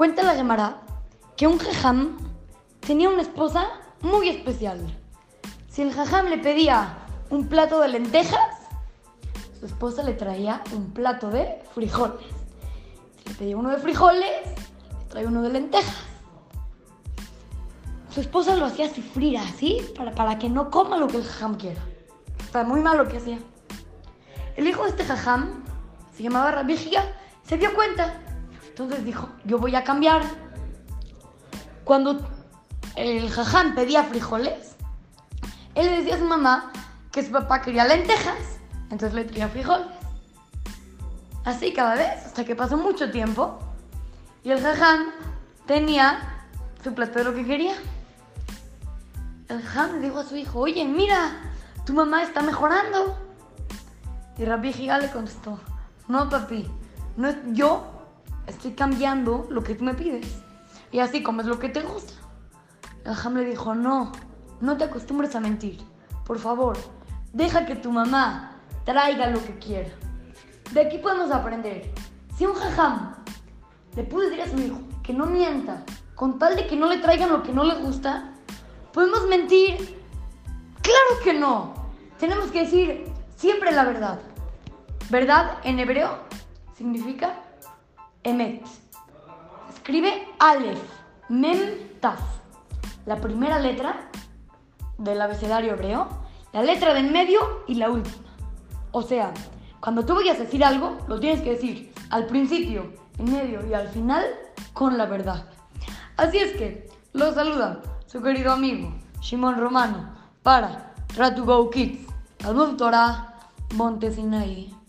Cuenta la Gemara que un jajam tenía una esposa muy especial. Si el jajam le pedía un plato de lentejas, su esposa le traía un plato de frijoles. Si le pedía uno de frijoles, le traía uno de lentejas. Su esposa lo hacía sufrir así para, para que no coma lo que el jajam quiera. Está muy mal lo que hacía. El hijo de este jajam se llamaba Rabbi se dio cuenta. Entonces dijo, yo voy a cambiar. Cuando el jajam pedía frijoles, él le decía a su mamá que su papá quería lentejas, entonces le traía frijoles. Así cada vez, hasta que pasó mucho tiempo, y el jajam tenía su plato de lo que quería. El jajam le dijo a su hijo, oye, mira, tu mamá está mejorando. Y Rabbi Giga le contestó, no papi, no es, yo estoy cambiando lo que tú me pides. Y así como es lo que te gusta. El Ham le dijo, no, no te acostumbres a mentir. Por favor, deja que tu mamá traiga lo que quiera. De aquí podemos aprender. Si un jajam le puede decir a su hijo que no mienta, con tal de que no le traigan lo que no le gusta, ¿podemos mentir? Claro que no. Tenemos que decir siempre la verdad. ¿Verdad en hebreo? Significa emet. Escribe Aleph, Mem, Taf. La primera letra del abecedario hebreo, la letra de en medio y la última. O sea, cuando tú vayas a decir algo, lo tienes que decir al principio, en medio y al final con la verdad. Así es que lo saluda su querido amigo Shimon Romano para Ratu Go Kids, Talmud Torah, Montesinaí.